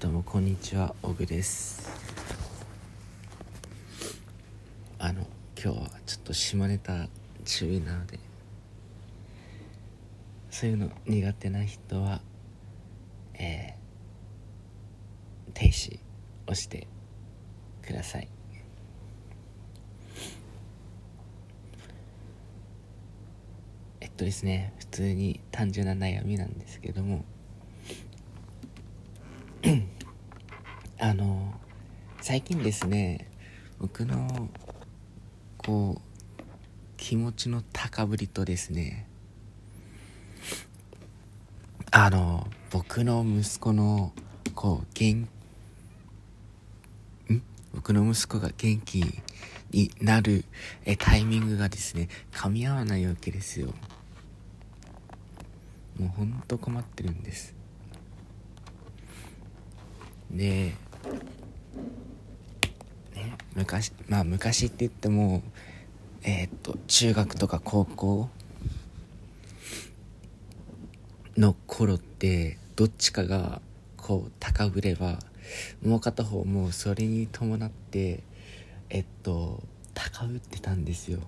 どうもこんにちはオグです。あの今日はちょっと下ネタ注意なのでそういうの苦手な人はえー、停止をしてください。えっとですね普通に単純な悩みなんですけどもあの最近ですね僕のこう気持ちの高ぶりとですねあの僕の息子のこう元ん？僕の息子が元気になるえタイミングがですね噛み合わないわけですよ。もうほんと困ってるんです。で、ね、昔まあ昔って言ってもえー、っと中学とか高校の頃ってどっちかがこう高ぶればもう片方もそれに伴ってえっと高ぶってたんですよ。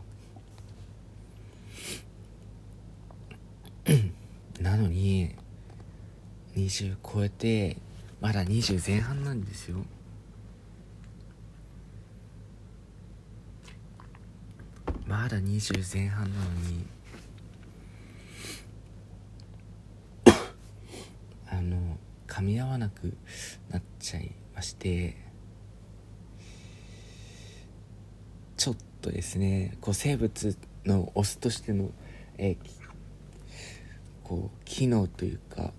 なのに20超えてまだ20前半なんですよ。まだ20前半なのに。あの噛み合わなくなっちゃいまして。ちょっとですねこう生物のオスとしての、え、こう機能というか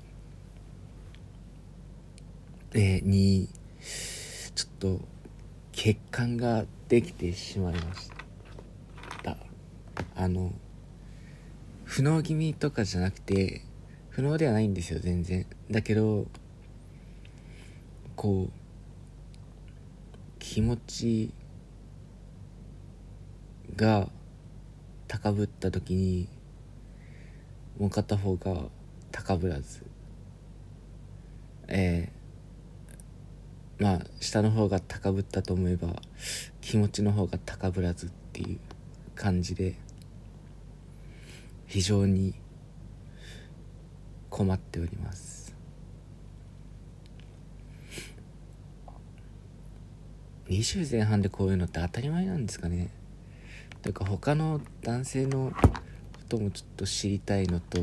え、にちょっと血管ができてしまいましたあの不能気味とかじゃなくて不能ではないんですよ全然。だけどこう気持ちが高ぶった時にもう片方が高ぶらず。えーまあ下の方が高ぶったと思えば気持ちの方が高ぶらずっていう。感じで非常に困っております。20前半でこういうのって当たり前なんですかね。というか他の男性のこともちょっと知りたいのと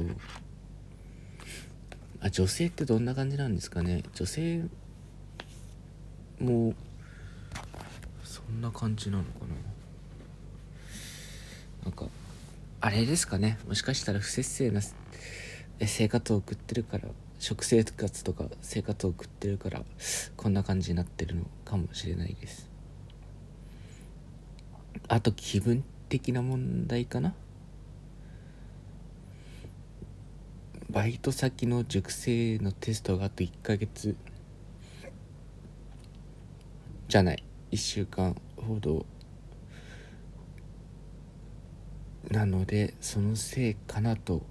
あ女性ってどんな感じなんですかね。女性もそんな感じなのかな。なんかあれですかね。もしかしたら不節制な生活を送ってるから食生活とか生活を送ってるからこんな感じになってるのかもしれないです。あと気分的な問題かな。バイト先の塾生のテストがあと1ヶ月じゃない。1週間ほどなのでそのせいかなと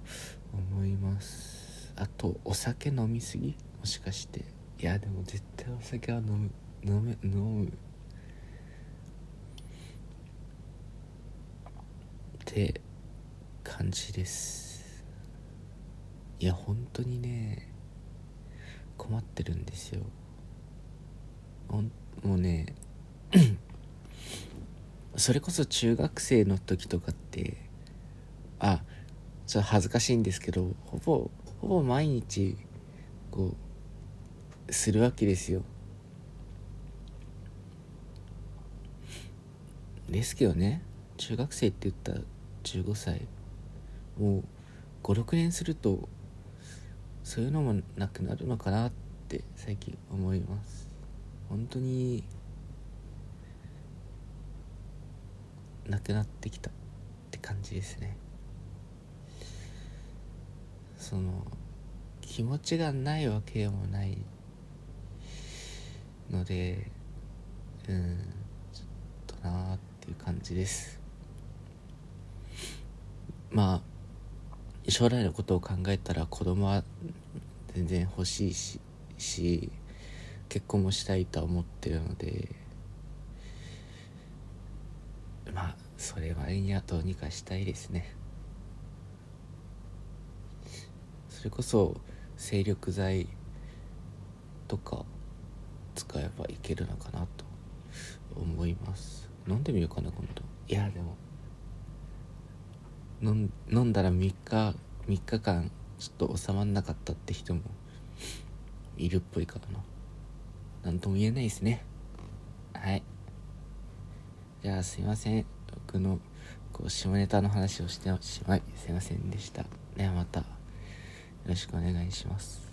思いますあとお酒飲みすぎもしかしていやでも絶対お酒は飲む飲め飲む。って感じです。いや本当にね困ってるんですよ。ほんもうね それこそ中学生の時とかってあちょっと恥ずかしいんですけどほぼほぼ毎日こうするわけですよ。ですけどね中学生って言ったら15歳。もう56年するとそういうのもなくなるのかなって最近思います。本当になくなってきたって感じですね。その気持ちがないわけでもないのでうんちょっとなーっていう感じです。まあ将来のことを考えたら子供は全然欲しいしし結婚もしたいとは思ってるのでまあそれ割にはどうにかしたいですね。それこそ精力剤とか使えばいけるのかなと思います。飲んでみようかな今度。いやでも飲んだら3日3日間ちょっと収まんなかったって人もいるっぽいからな。何とも言えないですね。はい。じゃあすいません。僕のこう下ネタの話をしてしまいすいませんでした。ではまた。よろしくお願いします。